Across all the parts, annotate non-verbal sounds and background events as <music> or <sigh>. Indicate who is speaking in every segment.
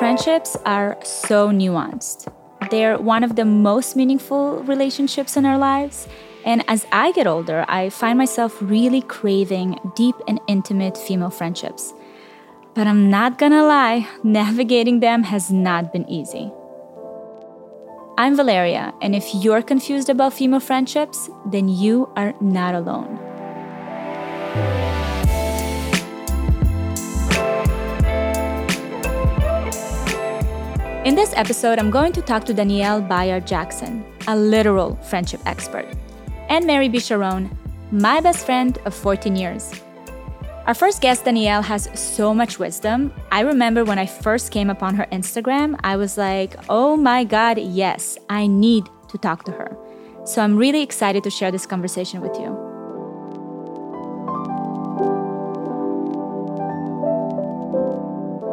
Speaker 1: Friendships are so nuanced. They're one of the most meaningful relationships in our lives. And as I get older, I find myself really craving deep and intimate female friendships. But I'm not gonna lie, <laughs> navigating them has not been easy. I'm Valeria, and if you're confused about female friendships, then you are not alone. In this episode, I'm going to talk to Danielle Bayard Jackson, a literal friendship expert, and Mary B. My best friend of 14 years. Our first guest, Danielle, has so much wisdom. I remember when I first came upon her Instagram, I was like, oh my God, yes, I need to talk to her. So I'm really excited to share this conversation with you.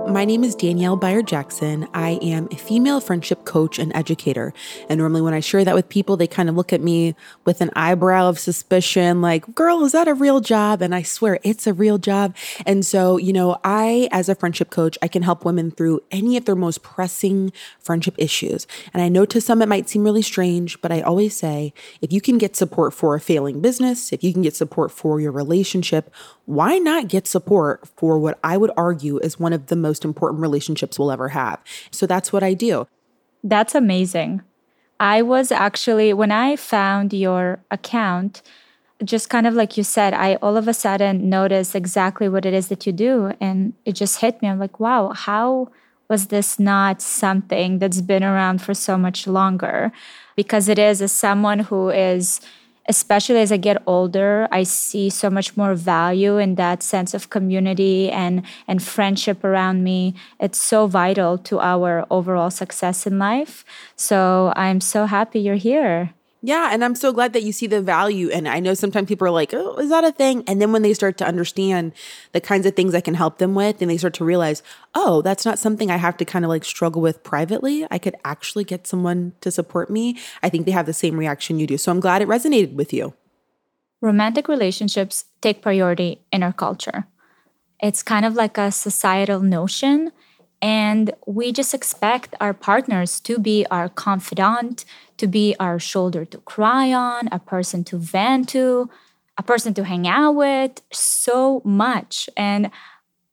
Speaker 2: My name is Danielle Bayard Jackson. I am a female friendship coach and educator. And normally, when I share that with people, they kind of look at me with an eyebrow of suspicion, like, girl, is that a real job? And I swear it's a real job. And so, you know, I, as a friendship coach, I can help women through any of their most pressing friendship issues. And I know to some it might seem really strange, but I always say if you can get support for a failing business, if you can get support for your relationship, why not get support for what I would argue is one of the most important relationships we'll ever have? So that's what I do.
Speaker 1: That's amazing. I was actually, when I found your account, just kind of like you said, I all of a sudden noticed exactly what it is that you do. And it just hit me. I'm like, wow, how was this not something that's been around for so much longer? Because it is as someone who is especially as I get older, I see so much more value in that sense of community and and friendship around me. It's so vital to our overall success in life. So I'm so happy you're here.
Speaker 2: Yeah, and I'm so glad that you see the value. And I know sometimes people are like, oh, is that a thing? And then when they start to understand the kinds of things I can help them with, and they start to realize, oh, that's not something I have to kind of like struggle with privately. I could actually get someone to support me. I think they have the same reaction you do. So I'm glad it resonated with you.
Speaker 1: Romantic relationships take priority in our culture. It's kind of like a societal notion and we just expect our partners to be our confidant, to be our shoulder to cry on, a person to vent to, a person to hang out with, so much. And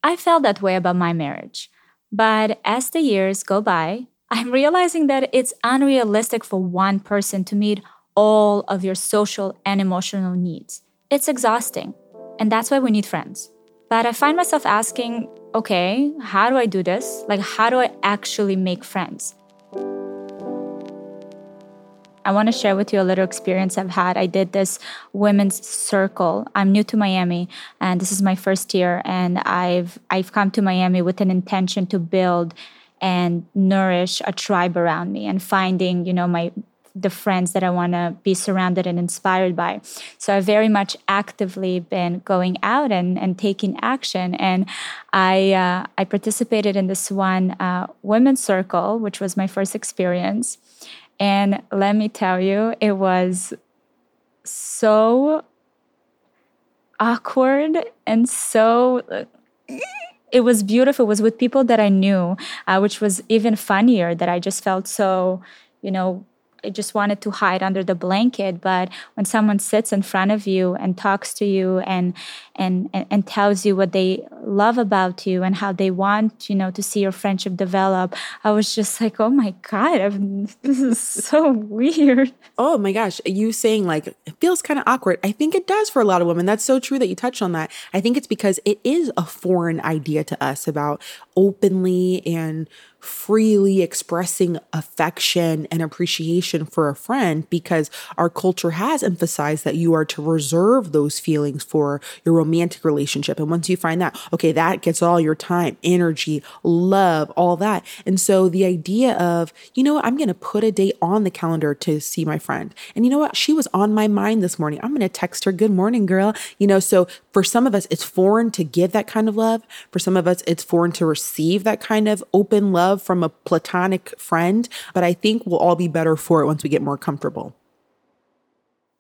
Speaker 1: I felt that way about my marriage. But as the years go by, <laughs> I'm realizing that it's unrealistic for one person to meet all of your social and emotional needs. It's exhausting. And that's why we need friends. But I find myself asking, okay, how do I do this? Like, how do I actually make friends? I want to share with you a little experience I've had. I did this women's circle. I'm new to Miami and this is my first year and I've I've come to Miami with an intention to build and nourish a tribe around me and finding, you know, my the friends that I want to be surrounded and inspired by. So I've very much actively been going out and, and taking action. And I, uh, I participated in this one uh, women's circle, which was my first experience. And let me tell you, it was so awkward and so it was beautiful it was with people that i knew uh, which was even funnier that i just felt so you know just wanted to hide under the blanket. But when someone sits in front of you and talks to you and and and, and tells you what they love about you and how they want you know to see your friendship develop, I was just like, oh my god, I've, <laughs> this is so weird.
Speaker 2: Oh my gosh, you saying like it feels kind of awkward. I think it does for a lot of women. That's so true that you touched on that. I think it's because it is a foreign idea to us about openly and freely expressing affection and appreciation for a friend because our culture has emphasized that you are to reserve those feelings for your romantic relationship. And once you find that, okay, that gets all your time, energy, love, all that. And so the idea of, you know what, I'm going to put a date on the calendar to see my friend. And you know what, she was on my mind this morning. I'm going to text her, good morning, girl. You know, so for some of us, it's foreign to give that kind of love. For some of us, it's foreign to receive that kind of open love love from a platonic friend, but I think we'll all be better for it once we get more comfortable.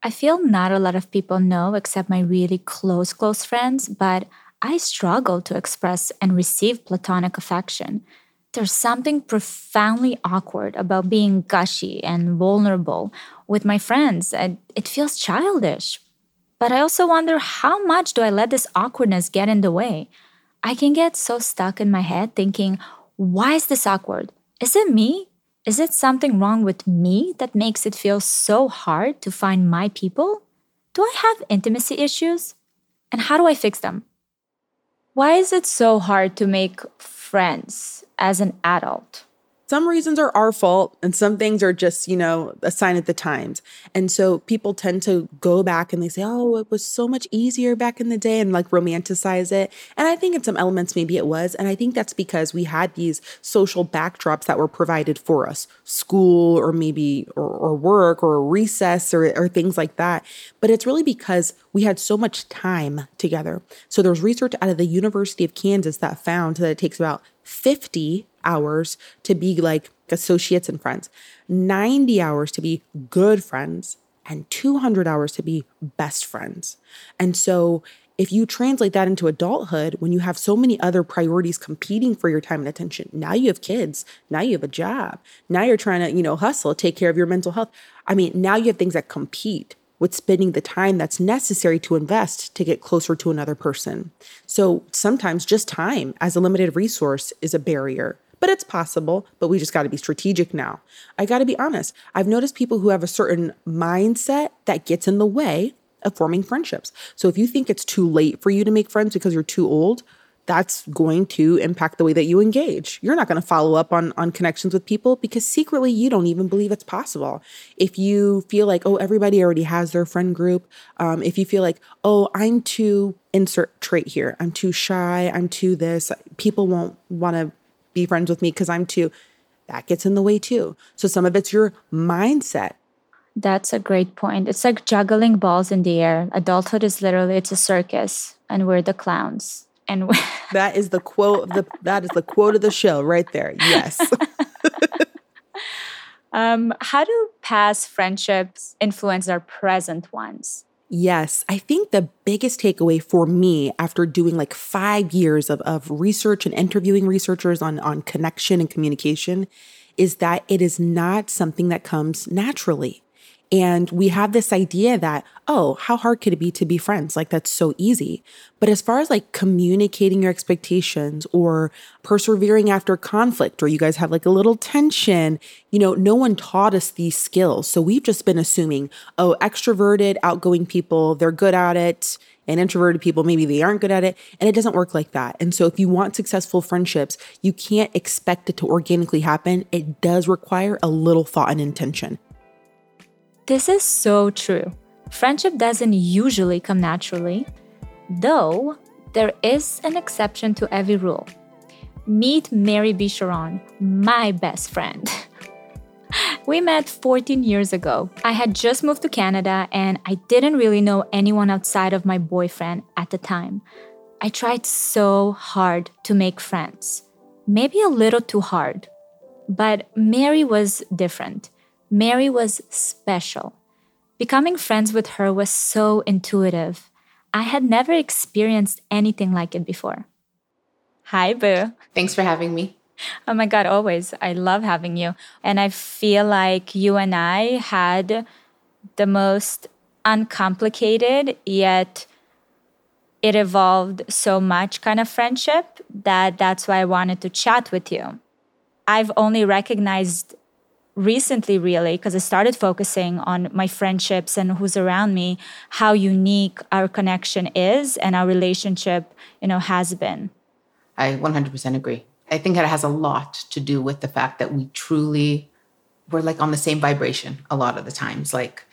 Speaker 1: I feel not a lot of people know except my really close, close friends, but I struggle to express and receive platonic affection. There's something profoundly awkward about being gushy and vulnerable with my friends. And it feels childish. But I also wonder how much do I let this awkwardness get in the way? I can get so stuck in my head thinking, why is this awkward? Is it me? Is it something wrong with me that makes it feel so hard to find my people? Do I have intimacy issues? And how do I fix them? Why is it so hard to make friends as an adult?
Speaker 2: Some reasons are our fault and some things are just you know a sign of the times. And so people tend to go back and they say oh it was so much easier back in the day and like romanticize it. And i think in some elements maybe it was. And i think that's because we had these social backdrops that were provided for us. School or maybe or, or work or recess or, or things like that. But it's really because we had so much time together. So there's research out of the university of kansas that found that it takes about 50 hours to be like associates and friends, 90 hours to be good friends, and 200 hours to be best friends. And so, if you translate that into adulthood, when you have so many other priorities competing for your time and attention, now you have kids, now you have a job, now you're trying to, you know, hustle, take care of your mental health. I mean, now you have things that compete with spending the time that's necessary to invest to get closer to another person. So sometimes just time as a limited resource is a barrier but it's possible. But we just got to be strategic now. I got to be honest. I've noticed people who have a certain mindset that gets in the way of forming friendships. So if you think it's too late for you to make friends because you're too old, that's going to impact the way that you engage. You're not going to follow up on on connections with people because secretly you don't even believe it's possible. If you feel like oh everybody already has their friend group, um, if you feel like oh I'm too insert trait here, I'm too shy, I'm too this, people won't want to be friends with me because I'm too. That gets in the way too. So some of it's your mindset.
Speaker 1: That's a great point. It's like juggling balls in the air. Adulthood is literally it's a circus and we're the clowns. And <laughs>
Speaker 2: that is the quote of the that is the quote of the show right there. Yes. <laughs>
Speaker 1: um, how do past friendships influence our present ones?
Speaker 2: Yes, I think the biggest takeaway for me after doing like five years of, of research and interviewing researchers on, on connection and communication is that it is not something that comes naturally. And we have this idea that, oh, how hard could it be to be friends? Like, that's so easy. But as far as like communicating your expectations or persevering after conflict, or you guys have like a little tension, you know, no one taught us these skills. So we've just been assuming, oh, extroverted, outgoing people, they're good at it. And introverted people, maybe they aren't good at it. And it doesn't work like that. And so if you want successful friendships, you can't expect it to organically happen. It does require a little thought and intention.
Speaker 1: This is so true. Friendship doesn't usually come naturally, though there is an exception to every rule. Meet Mary B. Sharon, my best friend. <laughs> we met 14 years ago. I had just moved to Canada and I didn't really know anyone outside of my boyfriend at the time. I tried so hard to make friends, maybe a little too hard. But Mary was different. Mary was special. Becoming friends with her was so intuitive. I had never experienced anything like it before. Hi, Boo.
Speaker 3: Thanks for having me.
Speaker 1: Oh my God, always. I love having you. And I feel like you and I had the most uncomplicated, yet it evolved so much kind of friendship that that's why I wanted to chat with you. I've only recognized recently really because i started focusing on my friendships and who's around me how unique our connection is and our relationship you know has been.
Speaker 3: I 100% agree. I think it has a lot to do with the fact that we truly we're like on the same vibration a lot of the times. Like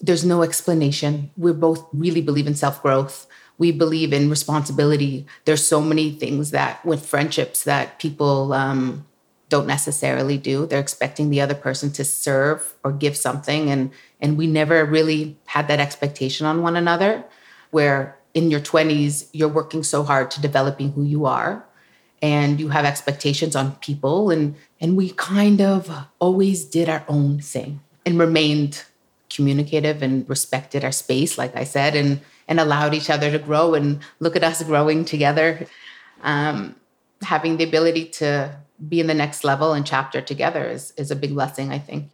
Speaker 3: there's no explanation. We both really believe in self-growth. We believe in responsibility. There's so many things that with friendships that people um, don't necessarily do. They're expecting the other person to serve or give something and and we never really had that expectation on one another where in your 20s you're working so hard to developing who you are and you have expectations on people and and we kind of always did our own thing and remained communicative and respected our space like I said and and allowed each other to grow and look at us growing together. Um, having the ability to be in the next level and chapter together is, is a big blessing, I think.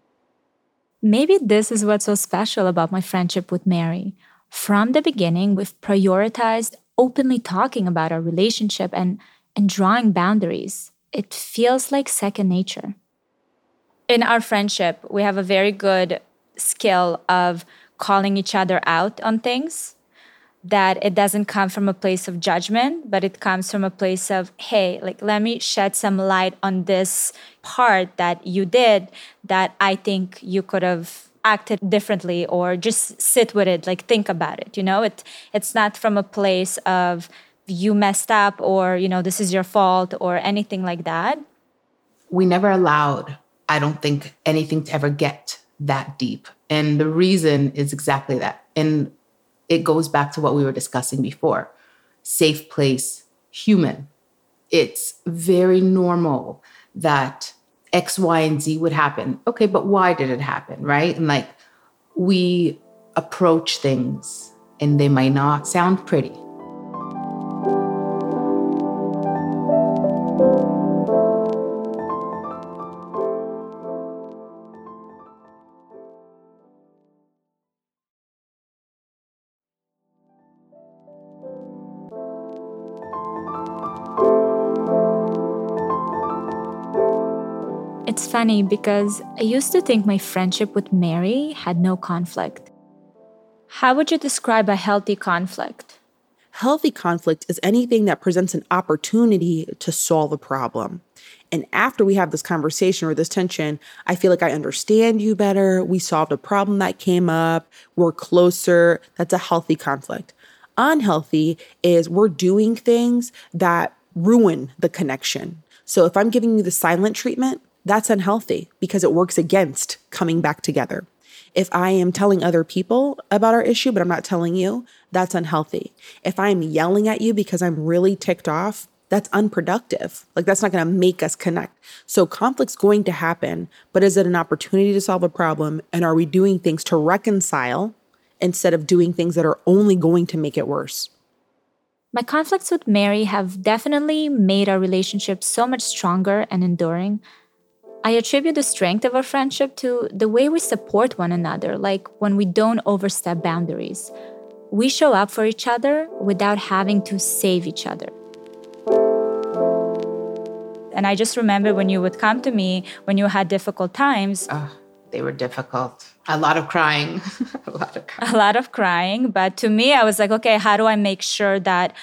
Speaker 1: Maybe this is what's so special about my friendship with Mary. From the beginning, we've prioritized openly talking about our relationship and, and drawing boundaries. It feels like second nature. In our friendship, we have a very good skill of calling each other out on things that it doesn't come from a place of judgment, but it comes from a place of, hey, like, let me shed some light on this part that you did that I think you could have acted differently or just sit with it, like, think about it. You know, it, it's not from a place of you messed up or, you know, this is your fault or anything like that.
Speaker 3: We never allowed, I don't think, anything to ever get that deep. And the reason is exactly that. And it goes back to what we were discussing before safe place, human. It's very normal that X, Y, and Z would happen. Okay, but why did it happen? Right. And like we approach things and they might not sound pretty.
Speaker 1: Funny because I used to think my friendship with Mary had no conflict. How would you describe a healthy conflict?
Speaker 2: Healthy conflict is anything that presents an opportunity to solve a problem. And after we have this conversation or this tension, I feel like I understand you better. We solved a problem that came up. We're closer. That's a healthy conflict. Unhealthy is we're doing things that ruin the connection. So if I'm giving you the silent treatment, that's unhealthy because it works against coming back together. If I am telling other people about our issue, but I'm not telling you, that's unhealthy. If I'm yelling at you because I'm really ticked off, that's unproductive. Like that's not going to make us connect. So conflict's going to happen, but is it an opportunity to solve a problem? And are we doing things to reconcile instead of doing things that are only going to make it worse?
Speaker 1: My conflicts with Mary have definitely made our relationship so much stronger and enduring I attribute the strength of our friendship to the way we support one another, like when we don't overstep boundaries. We show up for each other without having to save each other. And I just remember when you would come to me when you had difficult times.
Speaker 3: Oh, they were difficult. A lot of crying. <laughs> a lot of crying.
Speaker 1: A lot of crying. But to me, I was like, okay, how do I make sure that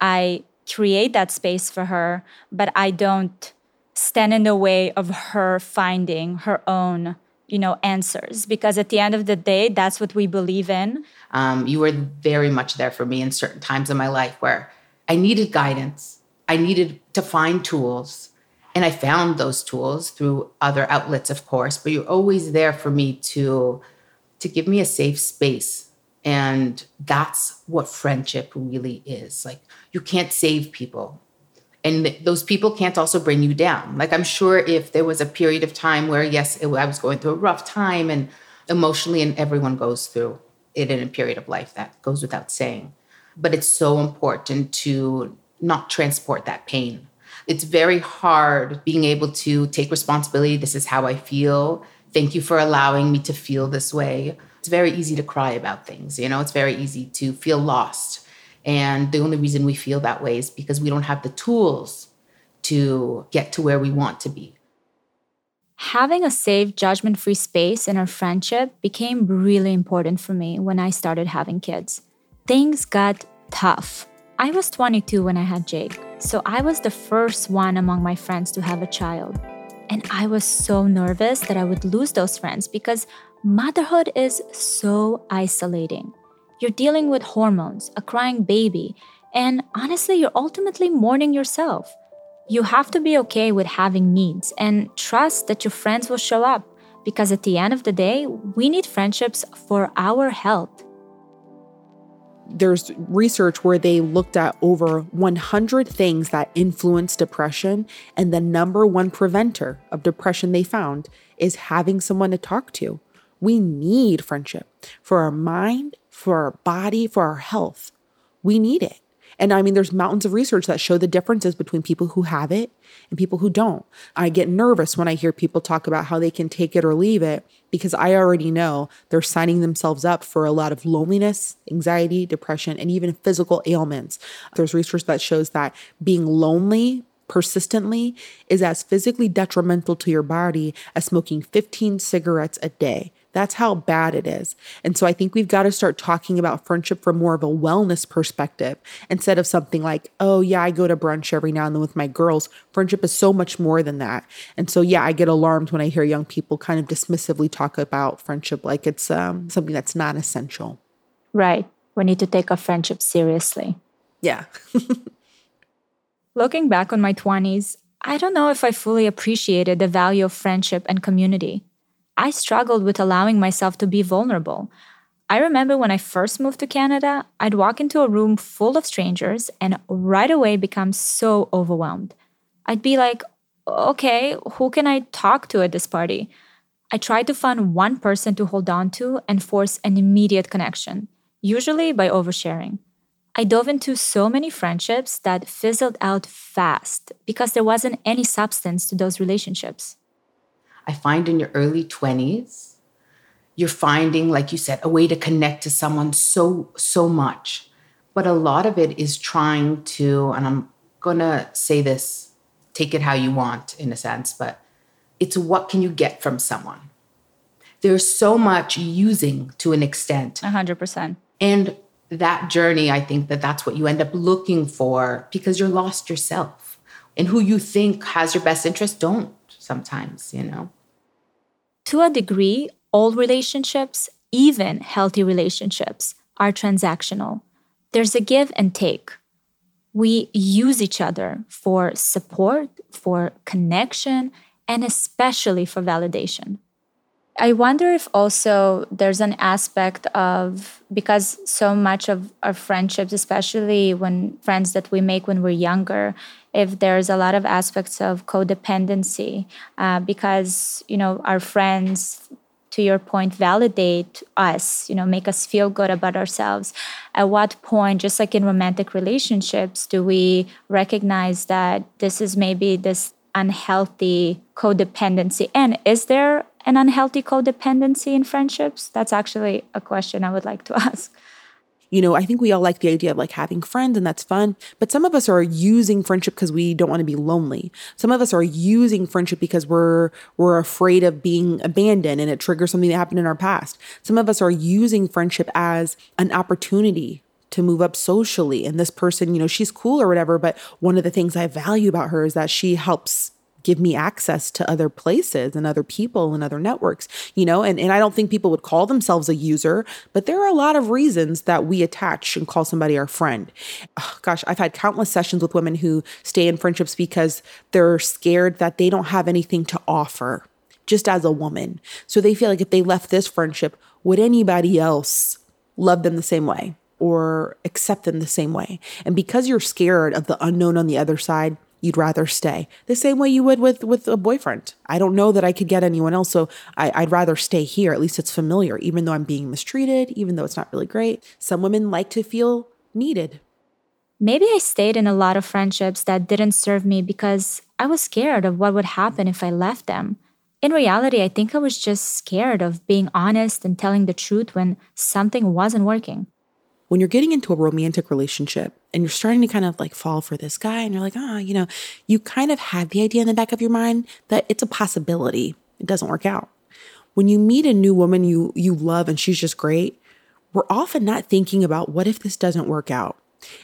Speaker 1: I create that space for her, but I don't stand in the way of her finding her own you know answers. Because at the end of the day that's what we believe in.
Speaker 3: Um, you were very much there for me in certain times in my life where i needed guidance. I needed to find tools. And i found those tools through other outlets of course but you're always there for me to to give me a safe space. And that's what friendship really is. Like you can't save people and those people can't also bring you down. Like i'm sure if there was a period of time where yes it, i was going through a rough time and emotionally and everyone goes through it in a period of life that goes without saying. But it's so important to not transport that pain. It's very hard being able to take responsibility. This is how i feel. Thank you for allowing me to feel this way. It's very easy to cry about things you know? It's very easy to feel lost and the only reason we feel that way is because we don't have the tools to get to where we want to be.
Speaker 1: Having a safe, judgment free space in our friendship became really important for me when I started having kids. Things got tough. I was 22 when I had Jake, so I was the first one among my friends to have a child. And I was so nervous that I would lose those friends because motherhood is so isolating. You're dealing with hormones, a crying baby, and honestly, you're ultimately mourning yourself. You have to be okay with having needs and trust that your friends will show up because at the end of the day, we need friendships for our health.
Speaker 2: There's research where they looked at over 100 things that influence depression, and the number one preventer of depression they found is having someone to talk to. We need friendship for our mind for our body, for our health. We need it. And I mean, there's mountains of research that show the differences between people who have it and people who don't. I get nervous when I hear people talk about how they can take it or leave it because I already know they're signing themselves up for a lot of loneliness, anxiety, depression, and even physical ailments. There's research that shows that being lonely persistently is as physically detrimental to your body as smoking 15 cigarettes a day. That's how bad it is. And so I think we've got to start talking about friendship from more of a wellness perspective instead of something like, oh, yeah, I go to brunch every now and then with my girls. Friendship is so much more than that. And so, yeah, I get alarmed when I hear young people kind of dismissively talk about friendship like it's um, something that's not essential.
Speaker 1: Right. We need to take our friendship seriously.
Speaker 2: Yeah. <laughs>
Speaker 1: Looking back on my 20s, I don't know if I fully appreciated the value of friendship and community. I struggled with allowing myself to be vulnerable. I remember when I first moved to Canada, I'd walk into a room full of strangers and right away become so overwhelmed. I'd be like, okay, who can I talk to at this party? I tried to find one person to hold on to and force an immediate connection, usually by oversharing. I dove into so many friendships that fizzled out fast because there wasn't any substance to those relationships.
Speaker 3: I find in your early 20s, you're finding, like you said, a way to connect to someone so, so much. But a lot of it is trying to, and I'm going to say this, take it how you want in a sense, but it's what can you get from someone? There's so much using to an extent.
Speaker 1: 100%.
Speaker 3: And that journey, I think that that's what you end up looking for because you're lost yourself. And who you think has your best interest don't sometimes, you know?
Speaker 1: To a degree, all relationships, even healthy relationships, are transactional. There's a give and take. We use each other for support, for connection, and especially for validation. I wonder if also there's an aspect of because so much of our friendships, especially when friends that we make when we're younger, if there's a lot of aspects of codependency, uh, because you know our friends, to your point, validate us, you know, make us feel good about ourselves. At what point, just like in romantic relationships, do we recognize that this is maybe this unhealthy codependency? And is there an unhealthy codependency in friendships? That's actually a question I would like to <laughs> ask.
Speaker 2: You know, I think we all like the idea of like having friends and that's fun, but some of us are using friendship because we don't want to be lonely. Some of us are using friendship because we're we're afraid of being abandoned and it triggers something that happened in our past. Some of us are using friendship as an opportunity to move up socially and this person, you know, she's cool or whatever, but one of the things I value about her is that she helps give me access to other places and other people and other networks, you know? And, and I don't think people would call themselves a user, but there are a lot of reasons that we attach and call somebody our friend. Oh, gosh, I've had countless sessions with women who stay in friendships because they're scared that they don't have anything to offer just as a woman. So they feel like if they left this friendship, would anybody else love them the same way? Or accept them the same way. And because you're scared of the unknown on the other side, you'd rather stay. The same way you would with with a boyfriend. I don't know that i could get anyone else so I, i'd rather stay here. At least it's familiar even though i'm being mistreated even though it's not really great. Some women like to feel needed.
Speaker 1: Maybe i stayed in a lot of friendships that didn't serve me because i was scared of what would happen if i left them. In reality i think i was just scared of being honest and telling the truth when something wasn't working
Speaker 2: when you're getting into a romantic relationship and you're starting to kind of like fall for this guy and you're like, ah, oh, you know, you kind of have the idea in the back of your mind that it's a possibility. It doesn't work out. When you meet a new woman you you love and she's just great, we're often not thinking about what if this doesn't work out?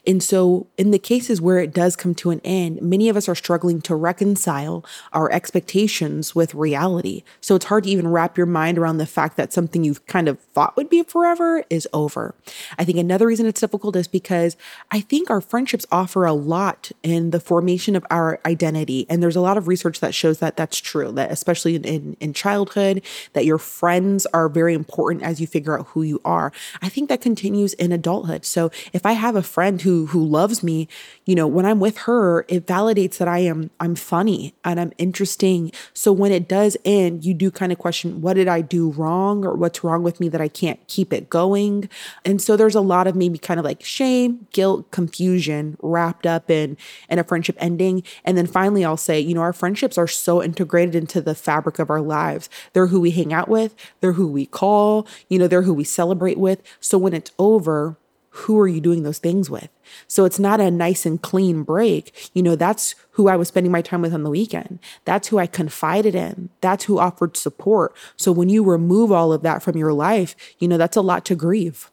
Speaker 2: And so, in the cases where it does come to an end, many of us are struggling to reconcile our expectations with reality. So, it's hard to even wrap your mind around the fact that something you've kind of thought would be forever is over. I think another reason it's difficult is because I think our friendships offer a lot in the formation of our identity. And there's a lot of research that shows that that's true, that especially in, in, in childhood, that your friends are very important as you figure out who you are. I think that continues in adulthood. So, if I have a friend, friend who who loves me, you know, when I'm with her, it validates that I am I'm funny and I'm interesting. So when it does end, you do kind of question what did I do wrong or what's wrong with me that I can't keep it going. And so there's a lot of maybe kind of like shame, guilt, confusion wrapped up in in a friendship ending. And then finally I'll say, you know, our friendships are so integrated into the fabric of our lives. They're who we hang out with, they're who we call, you know, they're who we celebrate with. So when it's over, who are you doing those things with? So it's not a nice and clean break. You know, that's who I was spending my time with on the weekend. That's who I confided in. That's who offered support. So when you remove all of that from your life, you know, that's a lot to grieve.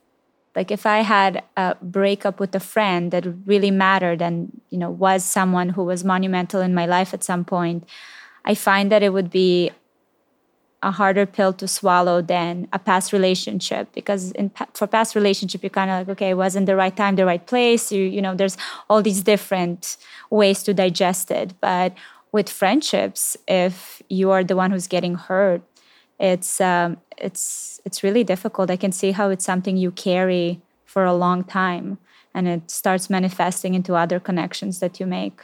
Speaker 1: Like if I had a breakup with a friend that really mattered and, you know, was someone who was monumental in my life at some point, I find that it would be a harder pill to swallow than a past relationship because in for past relationship you're kind of like okay it wasn't the right time the right place. You you know there's all these different ways to digest it. But with friendships if you are the one who's getting hurt it's um, it's it's really difficult. I can see how it's something you carry for a long time and it starts manifesting into other connections that you make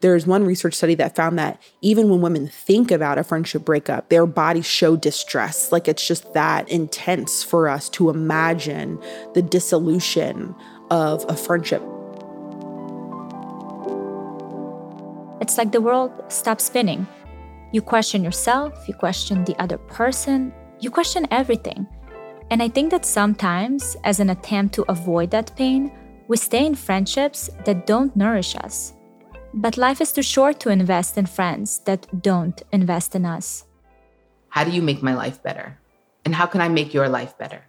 Speaker 2: there's one research study that found that even when women think about a friendship breakup, their bodies show distress. Like it's just that intense for us to imagine the dissolution of a friendship.
Speaker 1: It's like the world stops spinning. You question yourself, you question the other person, you question everything. And I think that sometimes, as an attempt to avoid that pain, we stay in friendships that don't nourish us but life is too short to invest in friends that don't invest in us.
Speaker 3: How do you make my life better? And how can I make your life better?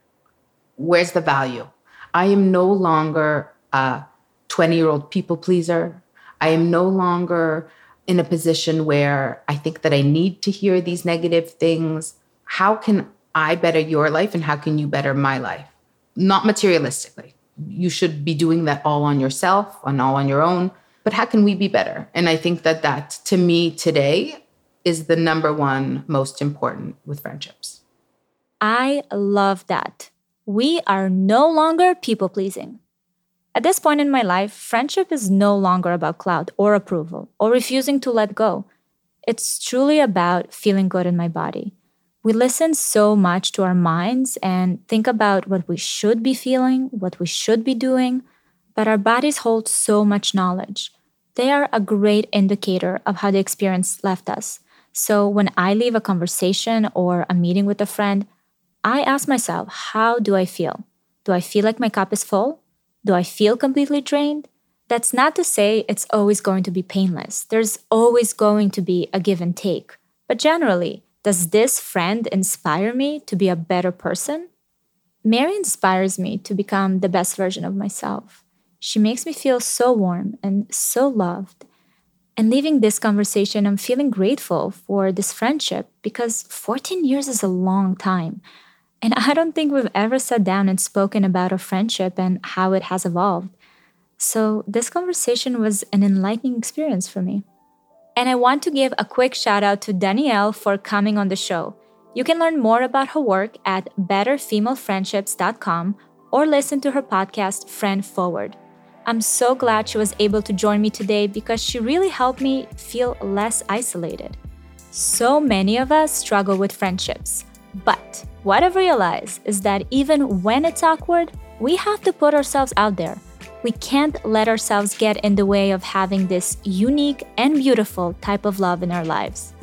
Speaker 3: Where's the value? I am no longer a 20 year old people pleaser. I am no longer in a position where I think that I need to hear these negative things. How can I better your life and how can you better my life? Not materialistically. You should be doing that all on yourself and all on your own but how can we be better? And I think that that to me today is the number one most important with friendships.
Speaker 1: I love that. We are no longer people pleasing. At this point in my life, friendship is no longer about clout or approval or refusing to let go. It's truly about feeling good in my body. We listen so much to our minds and think about what we should be feeling, what we should be doing, but our bodies hold so much knowledge. They are a great indicator of how the experience left us. So when I leave a conversation or a meeting with a friend, I ask myself, how do I feel? Do I feel like my cup is full? Do I feel completely drained? That's not to say it's always going to be painless. There's always going to be a give and take. But generally, does this friend inspire me to be a better person? Mary inspires me to become the best version of myself. She makes me feel so warm and so loved. And leaving this conversation, I'm feeling grateful for this friendship because 14 years is a long time. And I don't think we've ever sat down and spoken about our friendship and how it has evolved. So, this conversation was an enlightening experience for me. And I want to give a quick shout out to Danielle for coming on the show. You can learn more about her work at betterfemalefriendships.com or listen to her podcast, Friend Forward. I'm so glad she was able to join me today because she really helped me feel less isolated. So many of us struggle with friendships, but what I've realized is that even when it's awkward, we have to put ourselves out there. We can't let ourselves get in the way of having this unique and beautiful type of love in our lives.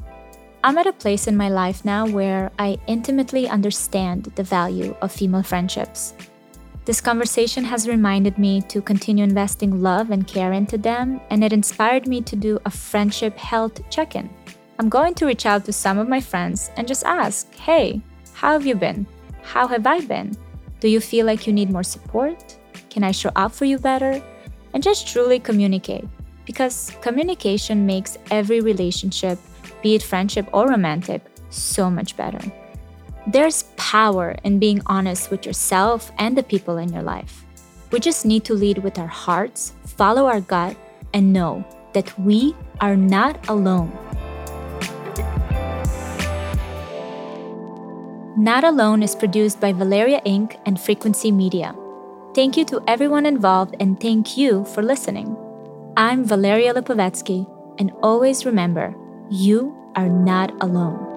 Speaker 1: I'm at a place in my life now where I intimately understand the value of female friendships. This conversation has reminded me to continue investing love and care into them, and it inspired me to do a friendship health check in. I'm going to reach out to some of my friends and just ask hey, how have you been? How have I been? Do you feel like you need more support? Can I show up for you better? And just truly communicate. Because communication makes every relationship, be it friendship or romantic, so much better. There's power in being honest with yourself and the people in your life. We just need to lead with our hearts, follow our gut, and know that we are not alone. Not Alone is produced by Valeria Inc. and FRQNCY Media. Thank you to everyone involved and thank you for listening. I'm Valeria Lipovetsky, and always remember you are not alone.